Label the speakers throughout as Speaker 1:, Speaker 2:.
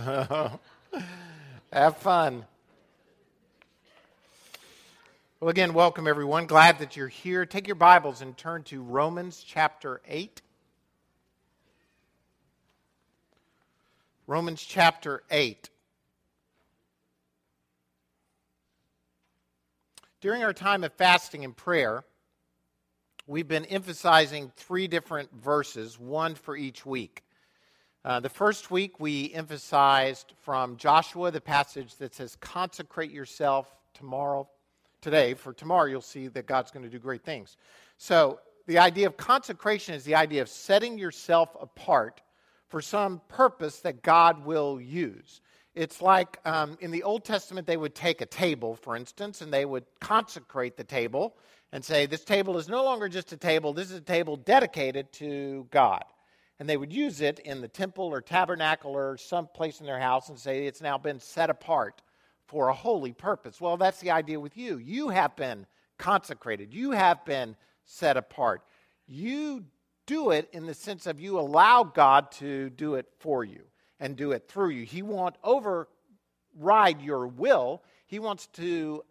Speaker 1: Have fun. Well, again, welcome everyone. Glad that you're here. Take your Bibles and turn to Romans chapter 8. Romans chapter 8. During our time of fasting and prayer, we've been emphasizing three different verses, one for each week. Uh, the first week, we emphasized from Joshua the passage that says, Consecrate yourself tomorrow, today, for tomorrow you'll see that God's going to do great things. So, the idea of consecration is the idea of setting yourself apart for some purpose that God will use. It's like um, in the Old Testament, they would take a table, for instance, and they would consecrate the table and say, This table is no longer just a table, this is a table dedicated to God and they would use it in the temple or tabernacle or some place in their house and say it's now been set apart for a holy purpose. Well, that's the idea with you. You have been consecrated, you have been set apart. You do it in the sense of you allow God to do it for you and do it through you. He won't override your will, He wants to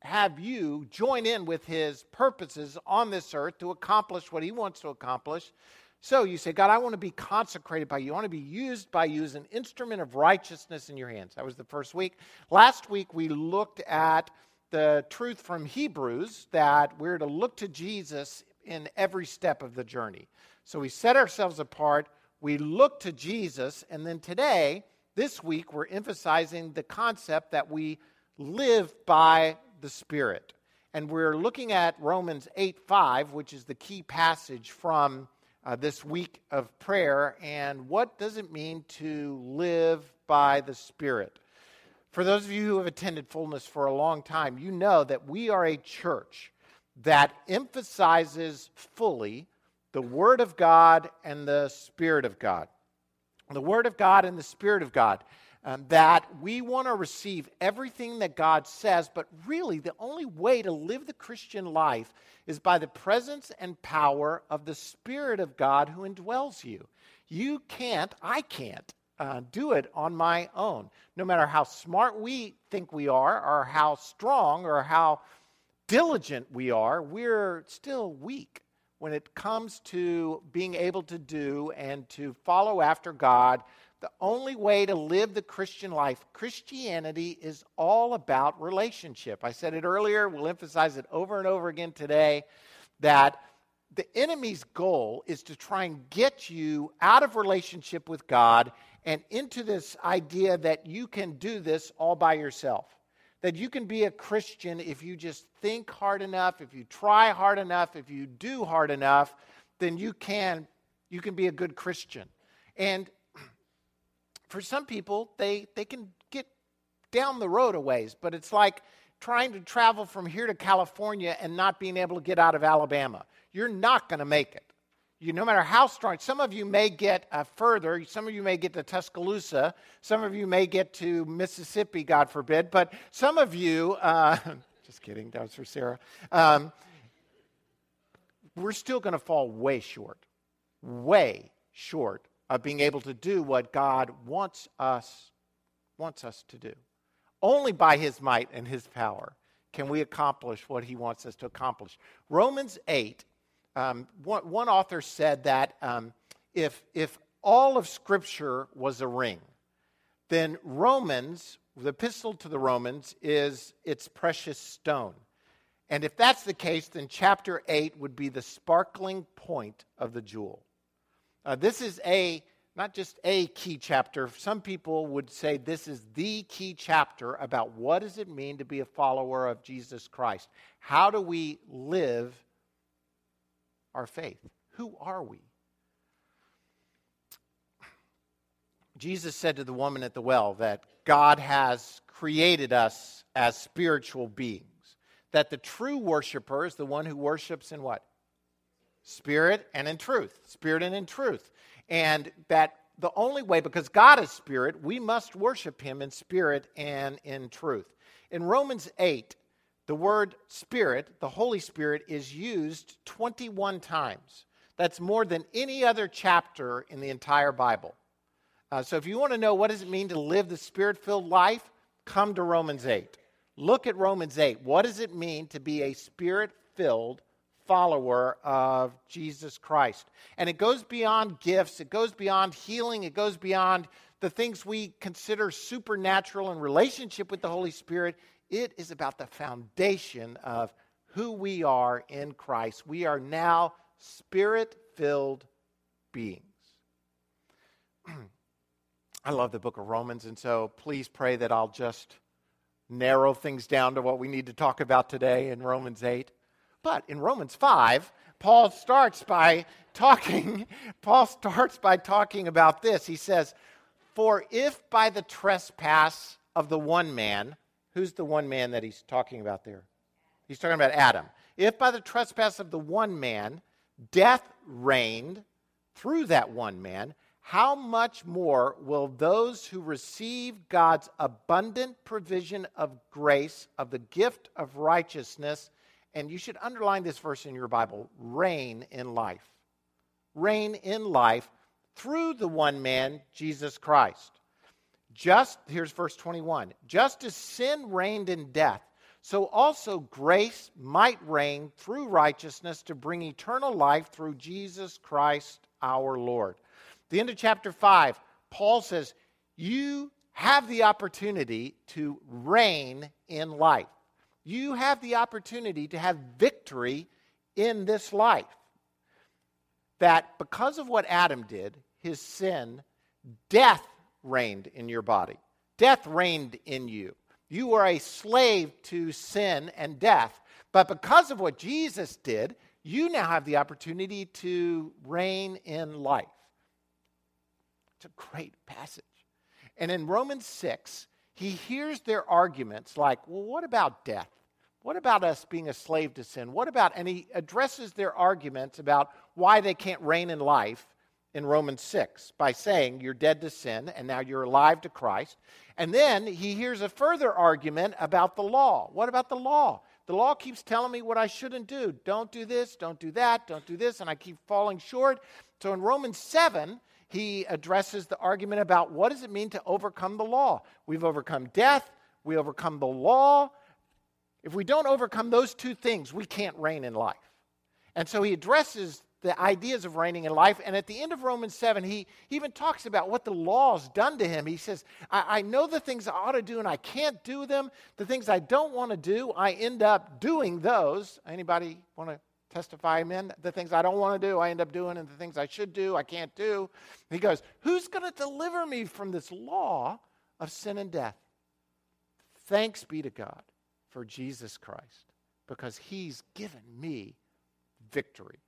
Speaker 1: have you join in with His purposes on this earth to accomplish what He wants to accomplish so you say, God, I want to be consecrated by you. I want to be used by you as an instrument of righteousness in your hands. That was the first week. Last week, we looked at the truth from Hebrews that we're to look to Jesus in every step of the journey. So we set ourselves apart, we look to Jesus, and then today, this week, we're emphasizing the concept that we live by the Spirit. And we're looking at Romans 8 5, which is the key passage from uh, this week of prayer and what does it mean to live by the Spirit. For those of you who have attended fullness for a long time, you know that we are a church that emphasizes fully the Word of God and the Spirit of God. The Word of God and the Spirit of God. Um, that we want to receive everything that God says, but really the only way to live the Christian life is by the presence and power of the Spirit of God who indwells you. You can't, I can't uh, do it on my own. No matter how smart we think we are, or how strong, or how diligent we are, we're still weak when it comes to being able to do and to follow after God the only way to live the Christian life. Christianity is all about relationship. I said it earlier, we'll emphasize it over and over again today that the enemy's goal is to try and get you out of relationship with God and into this idea that you can do this all by yourself. That you can be a Christian if you just think hard enough, if you try hard enough, if you do hard enough, then you can you can be a good Christian. And for some people, they, they can get down the road a ways, but it's like trying to travel from here to California and not being able to get out of Alabama. You're not going to make it. You, no matter how strong, some of you may get uh, further. Some of you may get to Tuscaloosa. Some of you may get to Mississippi, God forbid. But some of you, uh, just kidding, that was for Sarah. Um, we're still going to fall way short, way short of being able to do what God wants us wants us to do. Only by his might and his power can we accomplish what he wants us to accomplish. Romans 8, um, one, one, author said that um, if, if all of Scripture was a ring, then Romans, the epistle to the Romans, is its precious stone. And if that's the case, then chapter 8 would be the sparkling point of the jewel. Uh, this is a not just a key chapter. Some people would say this is the key chapter about what does it mean to be a follower of Jesus Christ? How do we live our faith? Who are we? Jesus said to the woman at the well that God has created us as spiritual beings. That the true worshiper is the one who worships in what? Spirit and in truth. Spirit and in truth. And that the only way, because God is spirit, we must worship him in spirit and in truth. In Romans 8, the word spirit, the Holy Spirit, is used 21 times. That's more than any other chapter in the entire Bible. Uh, so if you want to know what does it mean to live the spirit filled life, come to Romans 8. Look at Romans 8. What does it mean to be a spirit filled follower of Jesus Christ? And it goes beyond gifts, it goes beyond healing, it goes beyond the things we consider supernatural in relationship with the Holy Spirit. It is about the foundation of who we are in Christ. We are now spirit filled beings. I love the book of Romans, and so please pray that I'll just narrow things down to what we need to talk about today in Romans 8. But in Romans 5, Paul starts by talking Paul starts by talking about this. He says, "For if by the trespass of the one man, who's the one man that he's talking about there? He's talking about Adam. If by the trespass of the one man death reigned through that one man, how much more will those who receive God's abundant provision of grace, of the gift of righteousness, and you should underline this verse in your Bible reign in life? Reign in life through the one man, Jesus Christ. Just, here's verse 21 just as sin reigned in death, so also grace might reign through righteousness to bring eternal life through Jesus Christ our Lord the end of chapter 5, Paul says, You have the opportunity to reign in life. You have the opportunity to have victory in this life. That because of what Adam did, his sin, death reigned in your body. Death reigned in you. You were a slave to sin and death. But because of what Jesus did, you now have the opportunity to reign in life. It's a great passage. And in Romans 6, he hears their arguments like, well, what about death? What about us being a slave to sin? What about, and he addresses their arguments about why they can't reign in life in Romans 6 by saying you're dead to sin and now you're alive to Christ. And then he hears a further argument about the law. What about the law? The law keeps telling me what I shouldn't do. Don't do this, don't do that, don't do this, and I keep falling short. So in Romans 7, he addresses the argument about what does it mean to overcome the law? We've overcome death, we overcome the law. If we don't overcome those two things, we can't reign in life. And so he addresses the ideas of reigning in life. And at the end of Romans 7, he even talks about what the law's done to him. He says, I, I know the things I ought to do and I can't do them. The things I don't want to do, I end up doing those. Anybody want to testify amen the things i don't want to do i end up doing and the things i should do i can't do. He goes who's going to deliver me from this law of sin and death? Thanks be to god for jesus christ because he's given me victory.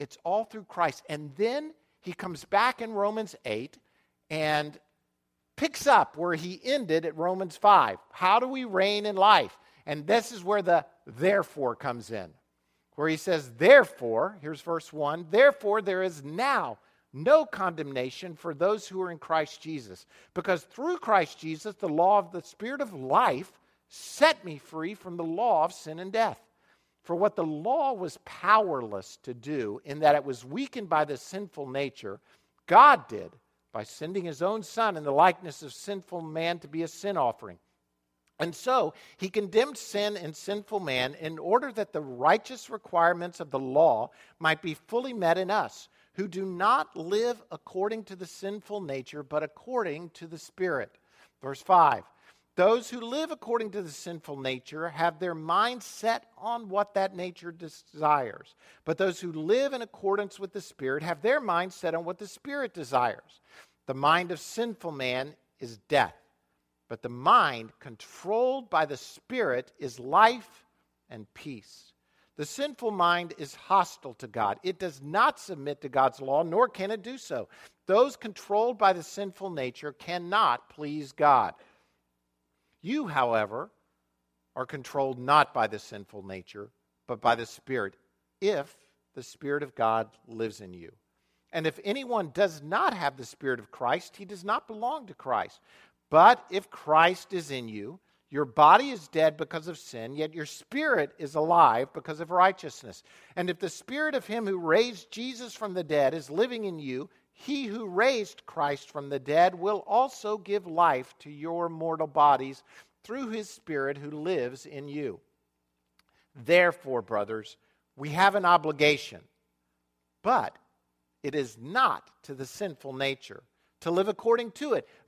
Speaker 1: It's all through christ. And then he comes back in romans 8 and picks up where he ended at romans 5 how do we reign in life? And this is where the therefore comes in where he says, Therefore, here's verse 1 Therefore, there is now no condemnation for those who are in Christ Jesus, because through Christ Jesus, the law of the Spirit of life set me free from the law of sin and death. For what the law was powerless to do, in that it was weakened by the sinful nature, God did by sending his own Son in the likeness of sinful man to be a sin offering. And so he condemned sin and sinful man in order that the righteous requirements of the law might be fully met in us, who do not live according to the sinful nature, but according to the Spirit. Verse 5 Those who live according to the sinful nature have their mind set on what that nature desires. But those who live in accordance with the Spirit have their mind set on what the Spirit desires. The mind of sinful man is death but the mind, controlled by the Spirit, is life and peace. The sinful mind is hostile to God. It does not submit to God's law, nor can it do so. Those controlled by the sinful nature cannot please God. You, however, are controlled not by the sinful nature, but by the Spirit, if the Spirit of God lives in you. And if anyone does not have the Spirit of Christ, he does not belong to Christ. But if Christ is in you, your body is dead because of sin, yet your spirit is alive because of righteousness. And if the spirit of him who raised Jesus from the dead is living in you, he who raised Christ from the dead will also give life to your mortal bodies through his Spirit who lives in you. Therefore, brothers, we have an obligation, but it is not to the sinful nature to live according to it.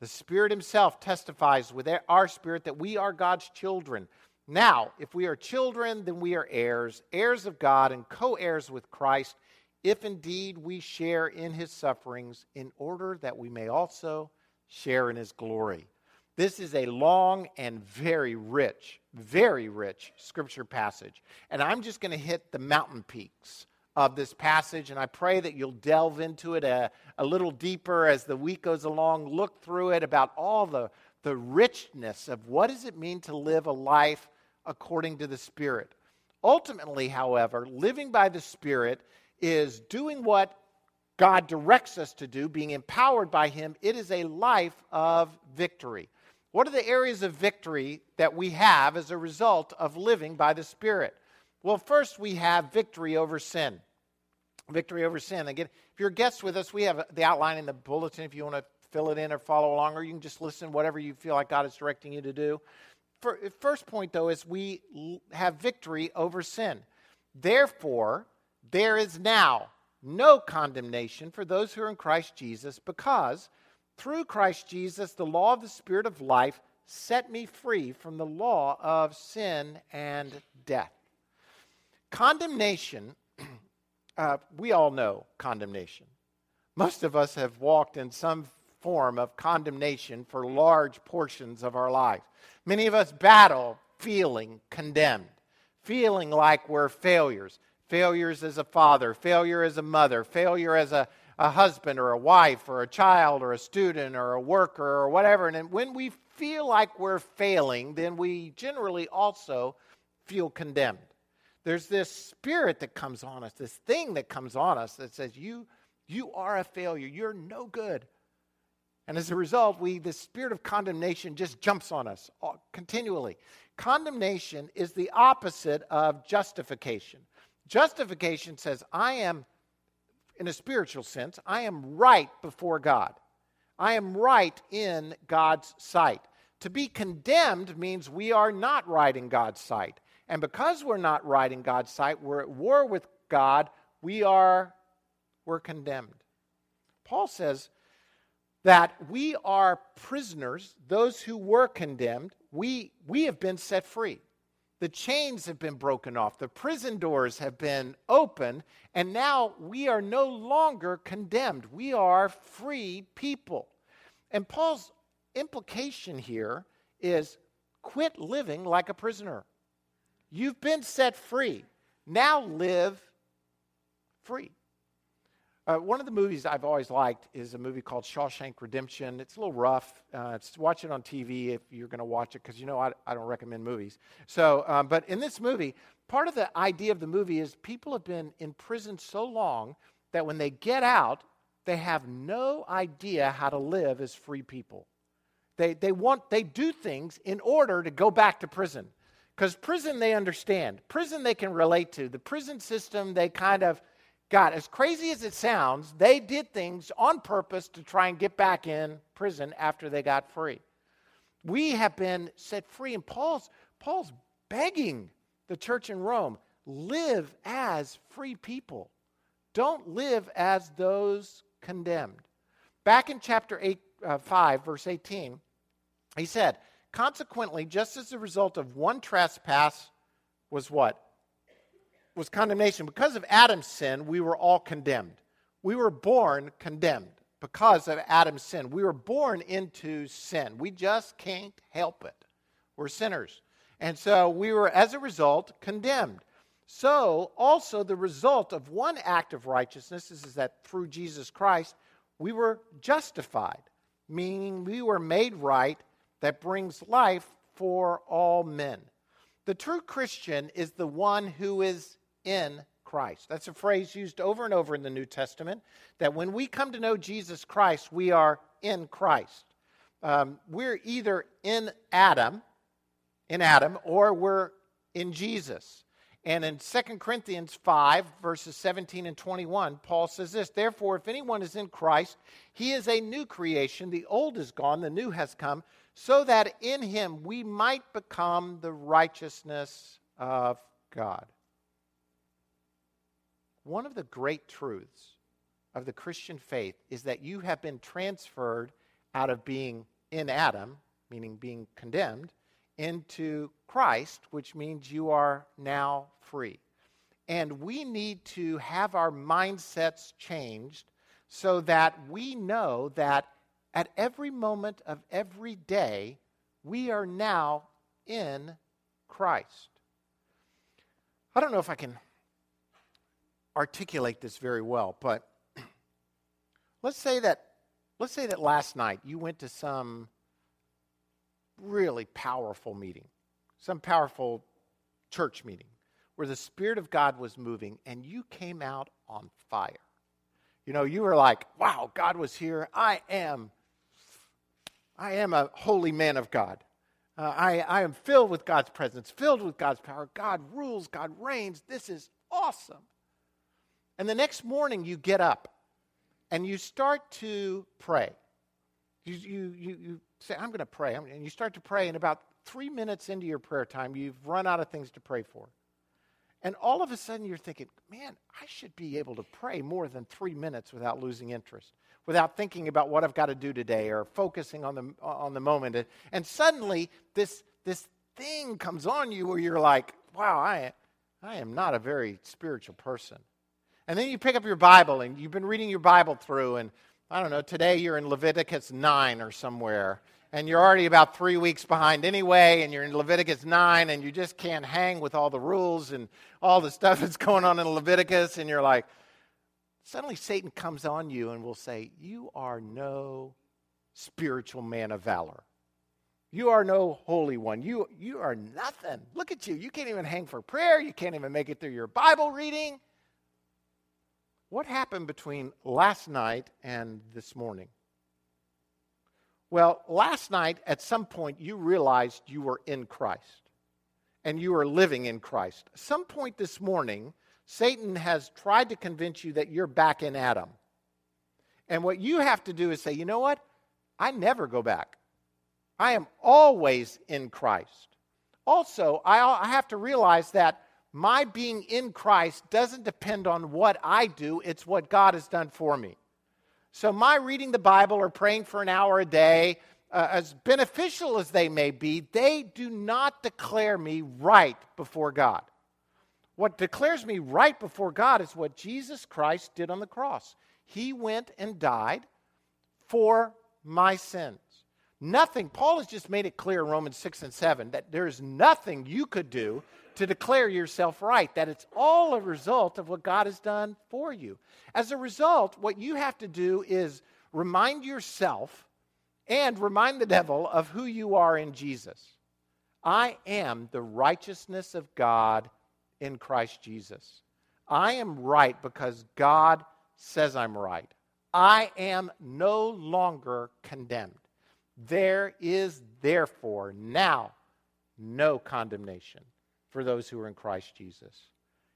Speaker 1: The Spirit Himself testifies with our spirit that we are God's children. Now, if we are children, then we are heirs, heirs of God, and co heirs with Christ, if indeed we share in His sufferings, in order that we may also share in his glory. This is a long and very rich, very rich scripture passage. And I'm just going to hit the mountain peaks of this passage, and I pray that you'll delve into it a, a little deeper as the week goes along, look through it about all the, the richness of what does it mean to live a life according to the Spirit. Ultimately, however, living by the Spirit is doing what God directs us to do, being empowered by Him, it is a life of victory. What are the areas of victory that we have as a result of living by the Spirit? Well, first we have victory over sin. Victory over sin. Again, if you're guests with us, we have the outline in the bulletin if you want to fill it in or follow along, or you can just listen, whatever you feel like God is directing you to do. First point, though, is we have victory over sin. Therefore, there is now no condemnation for those who are in Christ Jesus, because through Christ Jesus, the law of the Spirit of life set me free from the law of sin and death. Condemnation, uh, we all know condemnation. Most of us have walked in some form of condemnation for large portions of our life. Many of us battle feeling condemned, feeling like we're failures, failures as a father, failure as a mother, failure as a, a husband or a wife or a child or a student or a worker or whatever. And when we feel like we're failing, then we generally also feel condemned. There's this spirit that comes on us, this thing that comes on us that says, You, you are a failure. You're no good. And as a result, we the spirit of condemnation just jumps on us uh, continually. Condemnation is the opposite of justification. Justification says, I am, in a spiritual sense, I am right before God. I am right in God's sight. To be condemned means we are not right in God's sight. And because we're not right in God's sight, we're at war with God, we are we're condemned. Paul says that we are prisoners, those who were condemned, we, we have been set free. The chains have been broken off, the prison doors have been opened, and now we are no longer condemned. We are free people. And Paul's implication here is quit living like a prisoner. You've been set free. Now live free. Uh, one of the movies I've always liked is a movie called Shawshank Redemption. It's a little rough. Uh, watch it on TV if you're going to watch it, because you know I, I, don't recommend movies. So, um, but in this movie, part of the idea of the movie is people have been in prison so long that when they get out, they have no idea how to live as free people. They, they want they do things in order to go back to prison. Because prison they understand. Prison they can relate to. The prison system they kind of got. as crazy as it sounds, they did things on purpose to try and get back in prison after they got free. We have been set free, and Paul's, Paul's begging the church in Rome live as free people. Don't live as those condemned. Back in chapter 8, uh, 5, verse 18, he said, Consequently, just as a result of one trespass was what? was condemnation. Because of Adam's sin, we were all condemned. We were born condemned because of Adam's sin. We were born into sin. We just can't help it. We're sinners. And so we were, as a result, condemned. So, also, the result of one act of righteousness is, is that through Jesus Christ, we were justified, meaning we were made right that brings life for all men. The true Christian is the one who is in Christ. That's a phrase used over and over in the New Testament that when we come to know Jesus Christ, we are in Christ. Um, we're either in Adam, in Adam, or we're in Jesus. And in 2 Corinthians 5, verses 17 and 21, Paul says this Therefore, if anyone is in Christ, he is a new creation. The old is gone, the new has come, so that in him we might become the righteousness of God. One of the great truths of the Christian faith is that you have been transferred out of being in Adam, meaning being condemned, into Christ, which means you are now free. And we need to have our mindsets changed so that we know that at every moment of every day, we are now in Christ. I don't know if I can articulate this very well, but let's say that let's say that last night you went to some really powerful meeting, some powerful church meeting where the Spirit of God was moving and you came out on fire. You know, you were like, wow, God was here. I am, I am a holy man of God. Uh, I, I am filled with God's presence, filled with God's power. God rules, God reigns. This is awesome. And the next morning you get up and you start to pray. You, you, you, you say, I'm going to pray. And you start to pray, and about three minutes into your prayer time, you've run out of things to pray for. And all of a sudden, you're thinking, man, I should be able to pray more than three minutes without losing interest, without thinking about what I've got to do today or focusing on the, on the moment. And, and suddenly, this, this thing comes on you where you're like, wow, I, I am not a very spiritual person. And then you pick up your Bible and you've been reading your Bible through, and I don't know, today you're in Leviticus 9 or somewhere, and you're already about three weeks behind anyway, and you're in Leviticus 9, and you just can't hang with all the rules and all the stuff that's going on in Leviticus, and you're like, suddenly Satan comes on you and will say, You are no spiritual man of valor. You are no holy one. You, you are nothing. Look at you. You can't even hang for prayer. You can't even make it through your Bible reading. What happened between last night and this morning? Well, last night, at some point, you realized you were in Christ and you are living in Christ. some point this morning, Satan has tried to convince you that you're back in Adam. And what you have to do is say, you know what? I never go back. I am always in Christ. Also, I have to realize that my being in Christ doesn't depend on what I do, it's what God has done for me. So, my reading the Bible or praying for an hour a day, uh, as beneficial as they may be, they do not declare me right before God. What declares me right before God is what Jesus Christ did on the cross. He went and died for my sins. Nothing, Paul has just made it clear in Romans 6 and 7 that there's nothing you could do to declare yourself right, that it's all a result of what God has done for you. As a result, what you have to do is remind yourself and remind the devil of who you are in Jesus. I am the righteousness of God in Christ Jesus. I am right because God says I'm right. I am no longer condemned. There is therefore now no condemnation for those who are in Christ Jesus.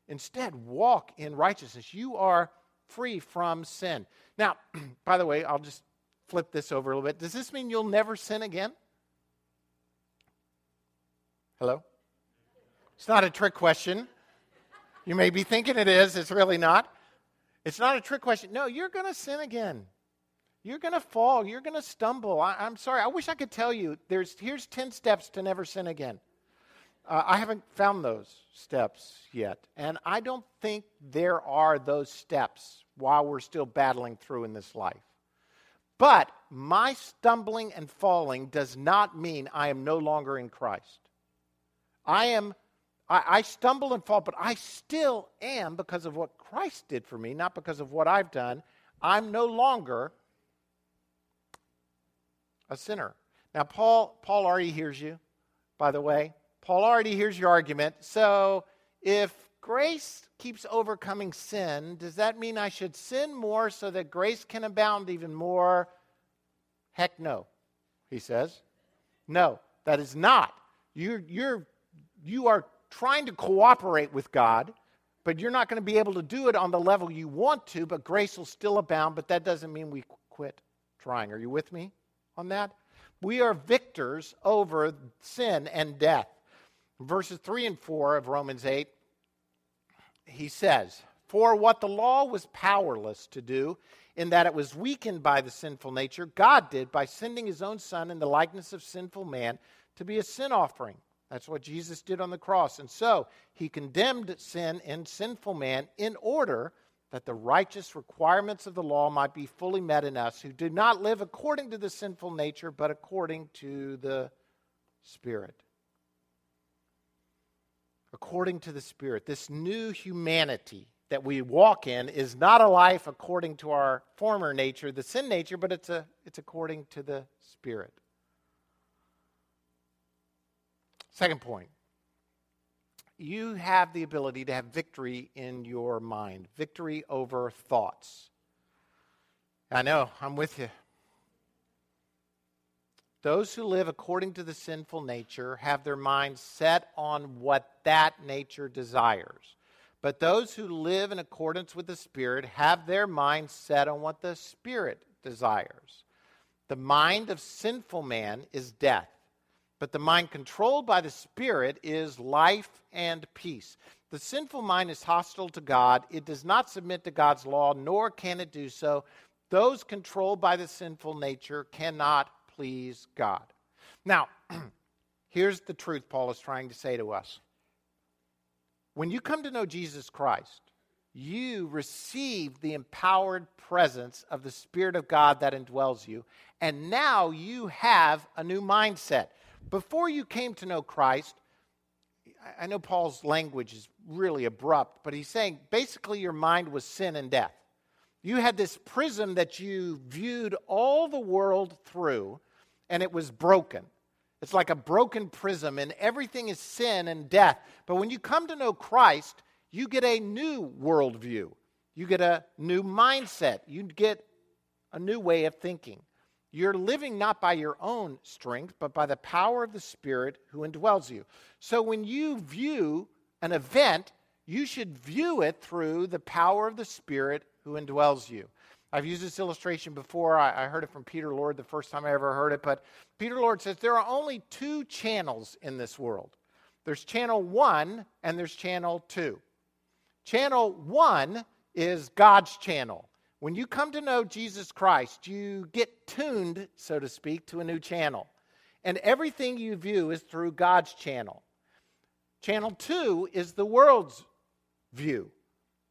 Speaker 1: Instead, walk in righteousness. You are free from sin. Now, by the way, I'll just flip this over a little bit. Does this mean you'll never sin again? Hello? It's not a trick question. You may be thinking it is, it's really not. It's not a trick question. No, you're going to sin again. You're going to fall. You're going to stumble. I, am sorry. I wish I could tell you. There's here's 10 steps to never sin again. Uh, I haven't found those steps yet. And I don't think there are those steps while we're still battling through in this life. But my stumbling and falling does not mean I am no longer in Christ. I am, I, I stumble and fall, but I still am because of what Christ did for me, not because of what I've done. I'm no longer a sinner. Now, Paul, Paul already hears you, by the way. Paul already hears your argument. So, if grace keeps overcoming sin, does that mean I should sin more so that grace can abound even more? Heck no, he says. No, that is not. You're, you're, you are trying to cooperate with God, but you're not going to be able to do it on the level you want to, but grace will still abound, but that doesn't mean we quit trying. Are you with me on that? We are victors over sin and death. Verses 3 and 4 of Romans 8, he says, For what the law was powerless to do, in that it was weakened by the sinful nature, God did by sending his own Son in the likeness of sinful man to be a sin offering. That's what Jesus did on the cross. And so he condemned sin in sinful man in order that the righteous requirements of the law might be fully met in us who do not live according to the sinful nature, but according to the Spirit. According to the Spirit. This new humanity that we walk in is not a life according to our former nature, the sin nature, but it's, a, it's according to the Spirit. Second point you have the ability to have victory in your mind, victory over thoughts. I know, I'm with you. Those who live according to the sinful nature have their minds set on what that nature desires. But those who live in accordance with the Spirit have their mind set on what the Spirit desires. The mind of sinful man is death, but the mind controlled by the Spirit is life and peace. The sinful mind is hostile to God. It does not submit to God's law, nor can it do so. Those controlled by the sinful nature cannot please God. Now, here's the truth Paul is trying to say to us when you come to know Jesus Christ, you receive the empowered presence of the Spirit of God that indwells you, and now you have a new mindset. Before you came to know Christ, I know Paul's language is really abrupt, but he's saying basically your mind was sin and death. You had this prism that you viewed all the world through, and it was broken. It's like a broken prism, and everything is sin and death. But when you come to know Christ, you get a new worldview. You get a new mindset. You get a new way of thinking. You're living not by your own strength, but by the power of the Spirit who indwells you. So when you view an event, you should view it through the power of the Spirit who indwells you. I've used this illustration before. I, I, heard it from Peter Lord the first time I ever heard it. But Peter Lord says there are only two channels in this world there's channel one and there's channel two. Channel one is God's channel. When you come to know Jesus Christ, you get tuned, so to speak, to a new channel. And everything you view is through God's channel. Channel two is the world's view,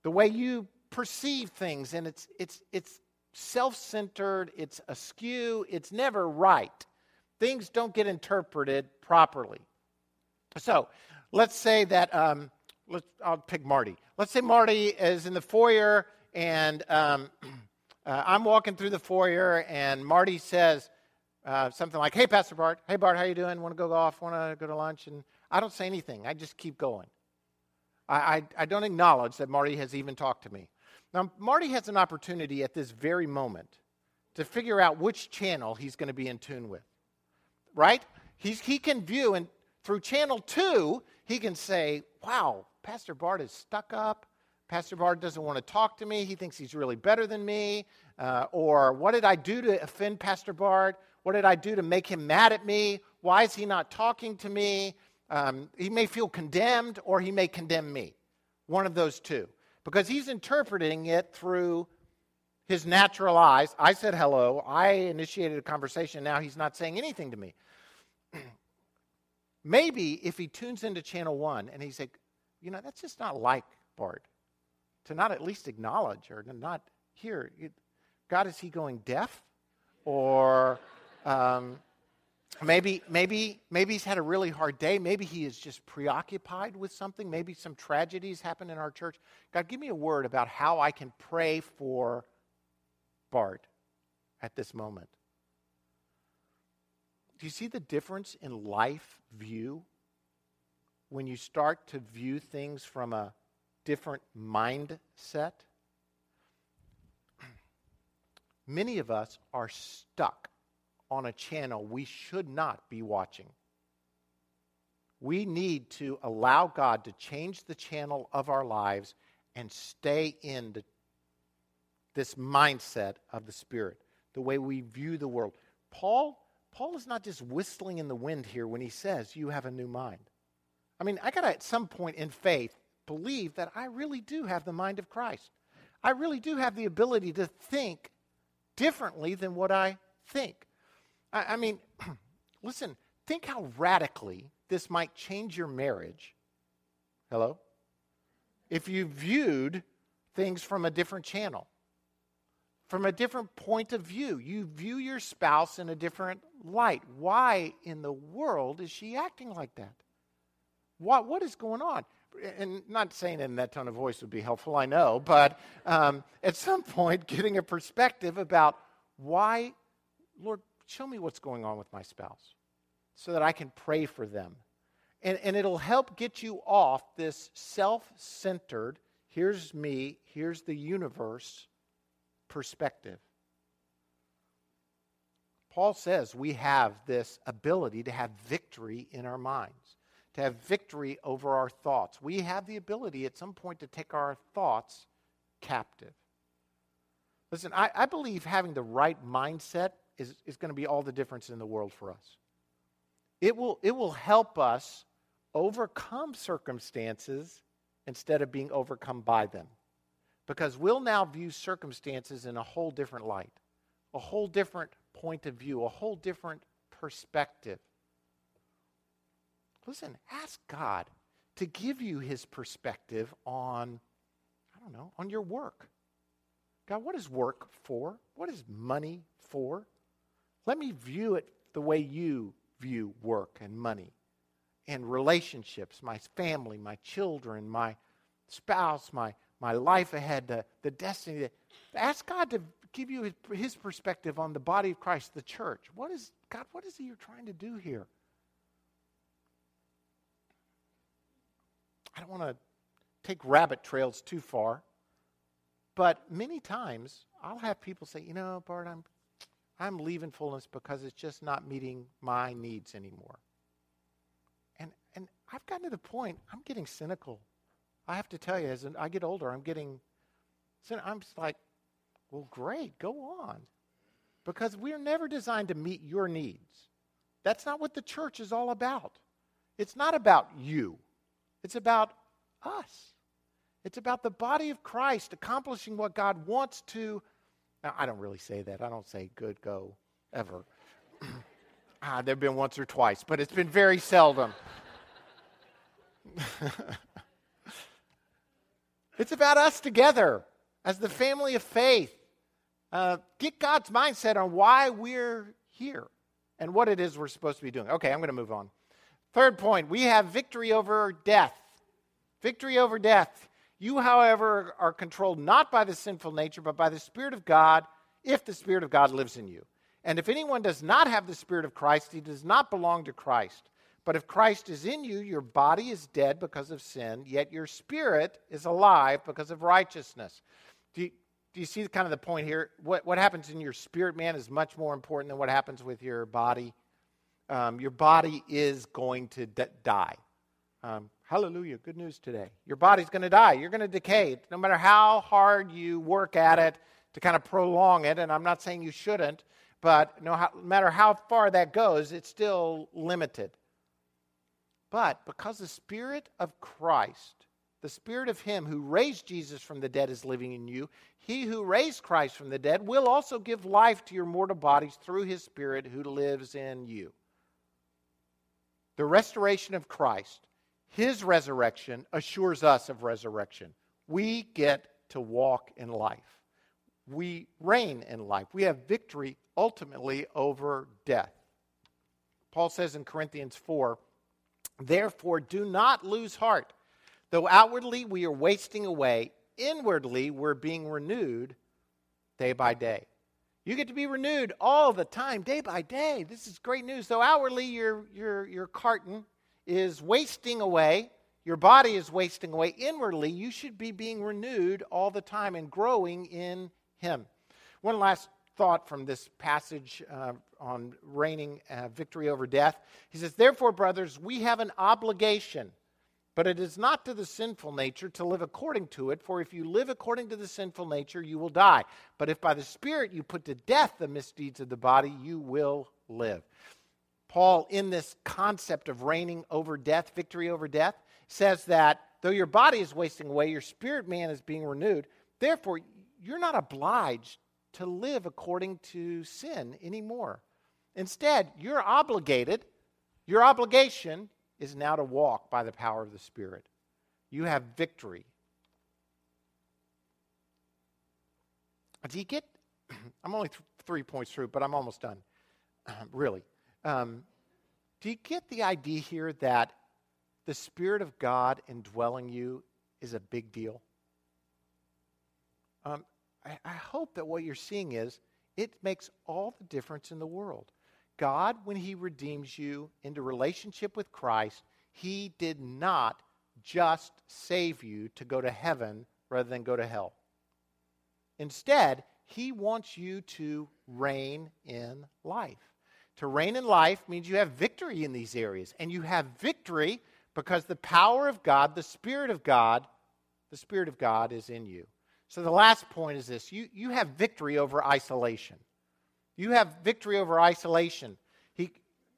Speaker 1: the way you perceive things, and it's, it's, it's self centered, it's askew, it's never right. Things don't get interpreted properly. So let's say that, um, let's, I'll pick Marty. Let's say Marty is in the foyer, and um, uh, I'm walking through the foyer, and Marty says, uh, something like, "Hey, Pastor Bart. Hey, Bart, how you doing? Want to go off? Want to go to lunch?" And I don't say anything. I just keep going. I, I, I don't acknowledge that Marty has even talked to me. Now, Marty has an opportunity at this very moment to figure out which channel he's going to be in tune with. Right? He's, he can view, and through channel two, he can say, Wow, Pastor Bart is stuck up. Pastor Bart doesn't want to talk to me. He thinks he's really better than me. Uh, or, what did I do to offend Pastor Bart? What did I do to make him mad at me? Why is he not talking to me? Um, he may feel condemned or he may condemn me. One of those two because he's interpreting it through his natural eyes. I said hello. I initiated a conversation. Now he's not saying anything to me. Maybe if he tunes into channel one and he's like, you know, that's just not like Bart to not at least acknowledge or not hear. God, is he going deaf? Or um, Maybe, maybe, maybe he's had a really hard day. Maybe he is just preoccupied with something. Maybe some tragedies happened in our church. God, give me a word about how I can pray for Bart at this moment. Do you see the difference in life view when you start to view things from a different mindset? Many of us are stuck on a channel we should not be watching. We need to allow God to change the channel of our lives and stay in the, this mindset of the Spirit, the way we view the world. Paul, Paul is not just whistling in the wind here when he says, You have a new mind. I mean, I got to, at some point in faith, believe that I really do have the mind of Christ. I really do have the ability to think differently than what I think. I, I mean, listen, think how radically this might change your marriage. Hello? If you viewed things from a different channel, from a different point of view, you view your spouse in a different light. Why in the world is she acting like that? What, what is going on? And not saying it in that tone of voice would be helpful, I know, but um, at some point, getting a perspective about why, Lord, show me what's going on with my spouse so that I can pray for them. And, and it'll help get you off this self centered, here's me, here's the universe perspective. Paul says we have this ability to have victory in our minds to have victory over our thoughts. We have the ability at some point to take our thoughts captive. Listen, I, I believe having the right mindset is, is going to be all the difference in the world for us. It will, it will help us overcome circumstances instead of being overcome by them. Because we'll now view circumstances in a whole different light, a whole different point of view, a whole different perspective. Listen, ask God to give you his perspective on, I don't know, on your work. God, what is work for? What is money for? Let me view it the way you view work and money and relationships, my family, my children, my spouse, my, my life ahead, the, the destiny. Ask God to give you his, his perspective on the body of Christ, the church. What is, God, what is it you're trying to do here? I don't want to take rabbit trails too far, but many times I'll have people say, you know, Bart, I'm, I'm leaving fullness because it's just not meeting my needs anymore. And, and I've gotten to the point, I'm getting cynical. I have to tell you, as I get older, I'm getting, I'm just like, well, great, go on. Because we're never designed to meet your needs. That's not what the church is all about. It's not about you. It's about us. It's about the body of Christ accomplishing what God wants to. Now, I don't really say that. I don't say good go ever. ah, there have been once or twice, but it's been very seldom. it's about us together as the family of faith. Uh, get God's mindset on why we're here and what it is we're supposed to be doing. Okay, I'm going to move on. Third point we have victory over death. Victory over death. You, however, are controlled not by the sinful nature, but by the Spirit of God, if the Spirit of God lives in you. And if anyone does not have the Spirit of Christ, he does not belong to Christ. But if Christ is in you, your body is dead because of sin, yet your spirit is alive because of righteousness. Do you, do you see kind of the point here? What, what happens in your spirit, man, is much more important than what happens with your body um, your body is going to d- die. Um, hallelujah, good news today. Your body's going to die. You're going to decay. No matter how hard you work at it to kind of prolong it, and I'm not saying you shouldn't, but no how, no matter how far that goes, it's still limited. But because the Spirit of Christ, the Spirit of Him who raised Jesus from the dead is living in you, He who raised Christ from the dead will also give life to your mortal bodies through His Spirit who lives in you the restoration of Christ, his resurrection, assures us of resurrection. We get to walk in life. We reign in life. We have victory ultimately over death. Paul says in Corinthians 4 Therefore, do not lose heart. Though outwardly we are wasting away, inwardly we're being renewed day by day. You get to be renewed all the time, day by day. This is great news. Though outwardly your, your, your carton is wasting away, your body is wasting away, inwardly you should be being renewed all the time and growing in Him. One last thought from this passage uh, on reigning uh, victory over death. He says, Therefore, brothers, we have an obligation but it is not to the sinful nature to live according to it, for if you live according to the sinful nature, you will die. But if by the Spirit you put to death the misdeeds of the body, you will live. Paul, in this concept of reigning over death, victory over death, says that though your body is wasting away, your spirit man is being renewed. Therefore, you're not obliged to live according to sin anymore. Instead, you're obligated, your obligation is now to walk by the power of the Spirit. You have victory. Do you get? I'm only th- three points through, but I'm almost done. really. Um, do you get the idea here that the Spirit of God indwelling you is a big deal? Um, I, I hope that what you're seeing is it makes all the difference in the world. God, when He redeems you into relationship with Christ, He did not just save you to go to heaven rather than go to hell. Instead, He wants you to reign in life. To reign in life means you have victory in these areas. And you have victory because the power of God, the Spirit of God, the Spirit of God is in you. So the last point is this you, you have victory over isolation. You have victory over isolation. He,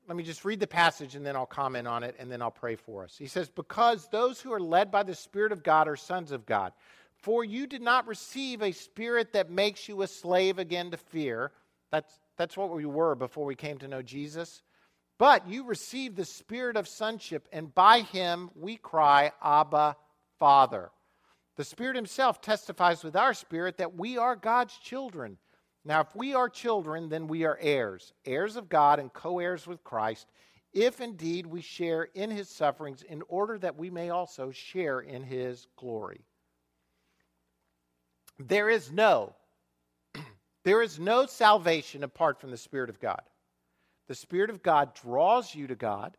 Speaker 1: let me just read the passage and then I'll comment on it and then I'll pray for us. He says, Because those who are led by the Spirit of God are sons of God. For you did not receive a spirit that makes you a slave again to fear. That's, that's what we were before we came to know Jesus. But you received the spirit of sonship, and by him we cry, Abba, Father. The Spirit Himself testifies with our spirit that we are God's children. Now, if we are children, then we are heirs, heirs of God and co heirs with Christ, if indeed we share in his sufferings, in order that we may also share in his glory. There is no, there is no salvation apart from the Spirit of God. The Spirit of God draws you to God.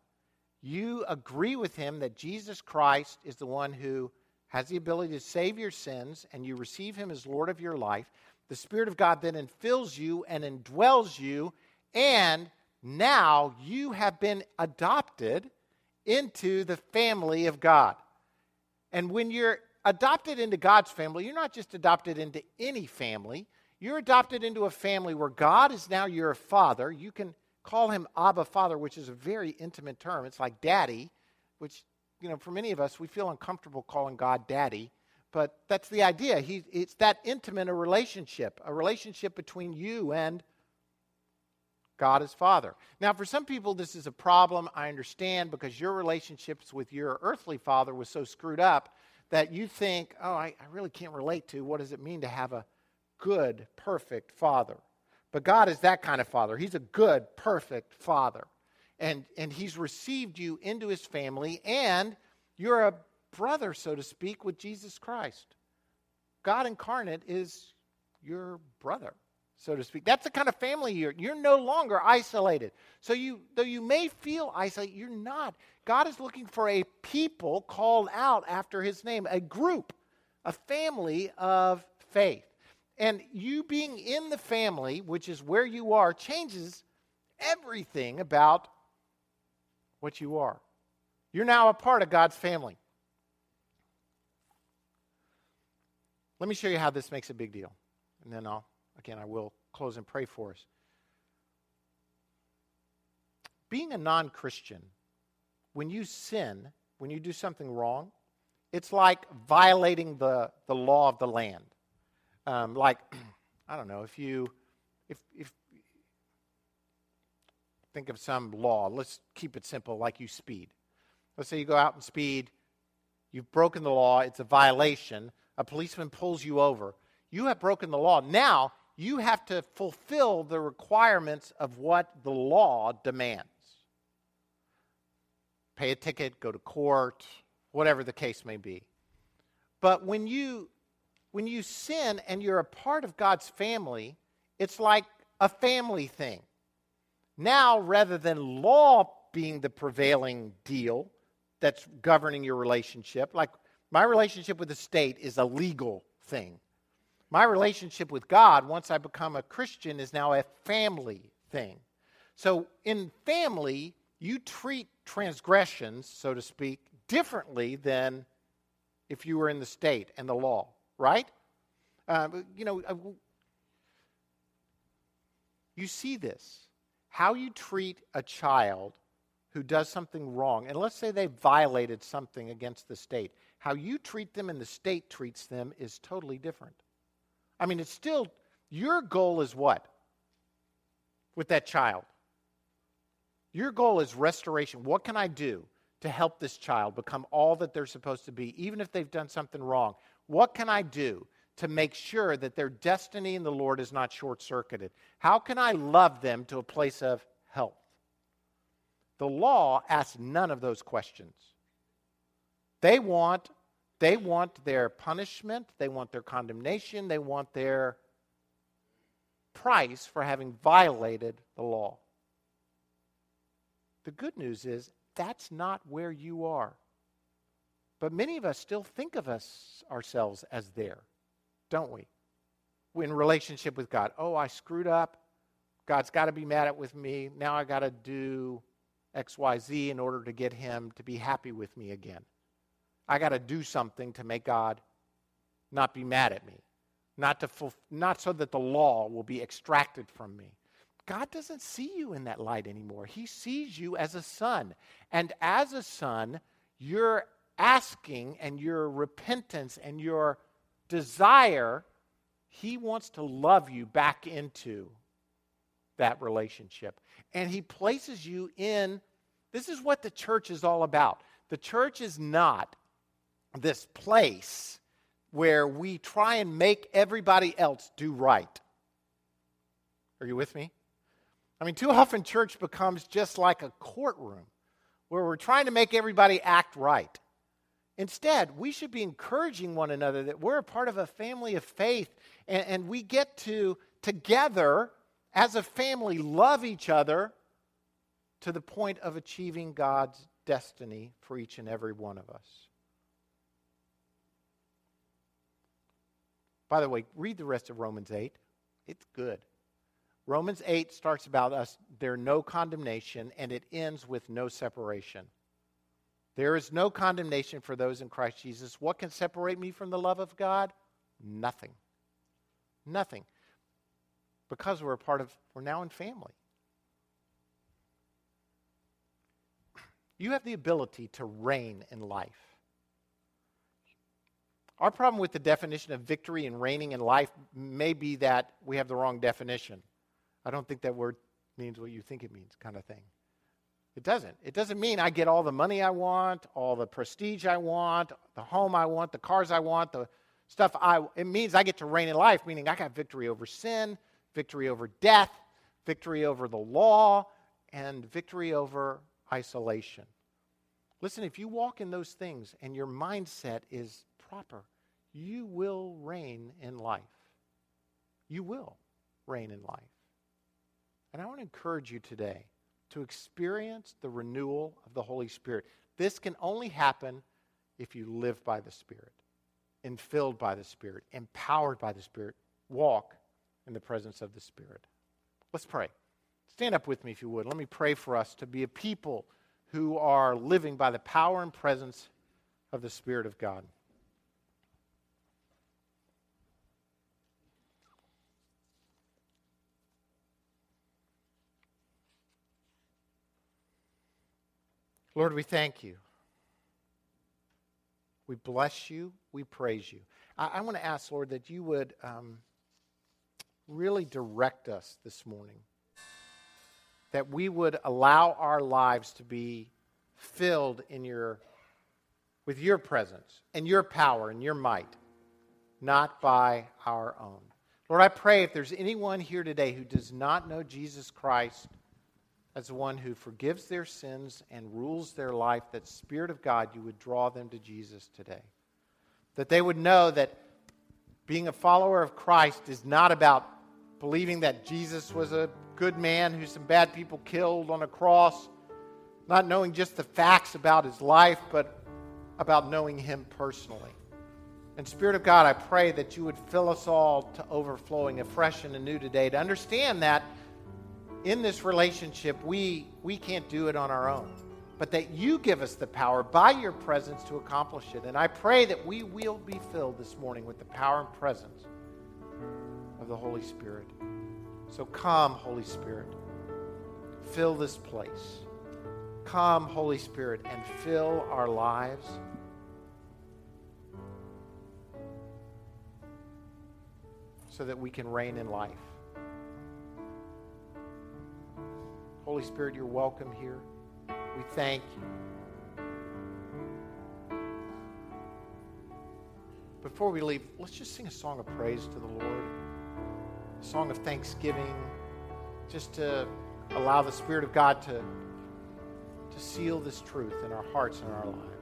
Speaker 1: You agree with him that Jesus Christ is the one who has the ability to save your sins, and you receive him as Lord of your life. The Spirit of God then infills you and indwells you, and now you have been adopted into the family of God. And when you're adopted into God's family, you're not just adopted into any family, you're adopted into a family where God is now your father. You can call him Abba Father, which is a very intimate term. It's like daddy, which, you know, for many of us, we feel uncomfortable calling God daddy. But that's the idea. He, it's that intimate a relationship, a relationship between you and God as Father. Now, for some people, this is a problem. I understand because your relationships with your earthly father was so screwed up that you think, oh, I, I really can't relate to what does it mean to have a good, perfect father. But God is that kind of father. He's a good, perfect father. And, and He's received you into His family, and you're a brother, so to speak, with Jesus Christ. God incarnate is your brother, so to speak. That's the kind of family you're. You're no longer isolated. So you, though you may feel isolated, you're not. God is looking for a people called out after His name, a group, a family of faith. And you being in the family, which is where you are, changes everything about what you are. You're now a part of God's family. Let me show you how this makes a big deal. And then I'll, again, I will close and pray for us. Being a non Christian, when you sin, when you do something wrong, it's like violating the, the law of the land. Um, like, I don't know, if you, if, if, think of some law, let's keep it simple, like you speed. Let's say you go out and speed, you've broken the law, it's a violation a policeman pulls you over, you have broken the law. Now you have to fulfill the requirements of what the law demands. Pay a ticket, go to court, whatever the case may be. But when you when you sin and you're a part of God's family, it's like a family thing. Now, rather than law being the prevailing deal that's governing your relationship, like my relationship with the state is a legal thing. My relationship with God, once I become a Christian, is now a family thing. So in family, you treat transgressions, so to speak, differently than if you were in the state and the law, right? Uh, you know, uh, you see this. How you treat a child who does something wrong, and let's say they violated something against the state, how you treat them and the state treats them is totally different. I mean, it's still, your goal is what? With that child. Your goal is restoration. What can I do to help this child become all that they're supposed to be, even if they've done something wrong? What can I do to make sure that their destiny in the Lord is not short circuited? How can I love them to a place of health? The law asks none of those questions. They want, they want their punishment, they want their condemnation, they want their price for having violated the law. The good news is that's not where you are. But many of us still think of us ourselves as there don't we? In relationship with God. Oh, I screwed up. God's got to be mad at with me. Now I got to do XYZ in order to get him to be happy with me again. I got to do something to make God not be mad at me. Not, to fulf- not so that the law will be extracted from me. God doesn't see you in that light anymore. He sees you as a son. And as a son, your asking and your repentance and your desire, He wants to love you back into that relationship. And He places you in this is what the church is all about. The church is not this place where we try and make everybody else do right. Are you with me? I mean, too often church becomes just like a courtroom where we're trying to make everybody act right. Instead, we should be encouraging one another that we're a part of a family of faith and, and, we get to, together as a family, love each other to the point of achieving God's destiny for each and every one of us. By the way, read the rest of Romans 8. It's good. Romans 8 starts about us, there no condemnation, and it ends with no separation. There is no condemnation for those in Christ Jesus. What can separate me from the love of God? Nothing. Nothing. Because we're a part of, we're now in family. You have the ability to reign in life. Our problem with the definition of victory and reigning in life may be that we have the wrong definition. I don't think that word means what you think it means, kind of thing. It doesn't. It doesn't mean I get all the money I want, all the prestige I want, the home I want, the cars I want, the stuff I it means I get to reign in life, meaning I got victory over sin, victory over death, victory over the law, and victory over isolation. Listen, if you walk in those things and your mindset is proper, you will reign in life. You will reign in life. And I want to encourage you today to experience the renewal of the Holy Spirit. This can only happen if you live by the Spirit, and filled by the Spirit, empowered by the Spirit. Walk in the presence of the Spirit. Let's pray. Stand up with me if you would. Let me pray for us to be a people who are living by the power and presence of the Spirit of God. Lord, we thank you. We bless you. We praise you. I, I want to ask, Lord, that you would um, really direct us this morning. That we would allow our lives to be filled in your, with your presence and your power and your might, not by our own. Lord, I pray if there's anyone here today who does not know Jesus Christ as one who forgives their sins and rules their life, that Spirit of God, you would draw them to Jesus today. That they would know that being a follower of Christ is not about believing that Jesus was a good man who some bad people killed on a cross, not knowing just the facts about his life, but about knowing him personally. And Spirit of God, I pray that you would fill us all to overflowing afresh and anew today to understand that in this relationship, we, we can't do it on our own, but that you give us the power by your presence to accomplish it. And I pray that we will be filled this morning with the power and presence of the Holy Spirit. So come, Holy Spirit, fill this place. Come, Holy Spirit, and fill our lives. so that we can reign in life. Holy Spirit, you're welcome here. We thank you. Before we leave, let's just sing a song of praise to the Lord, a song of thanksgiving, just to allow the Spirit of God to, to seal this truth in our hearts and our lives.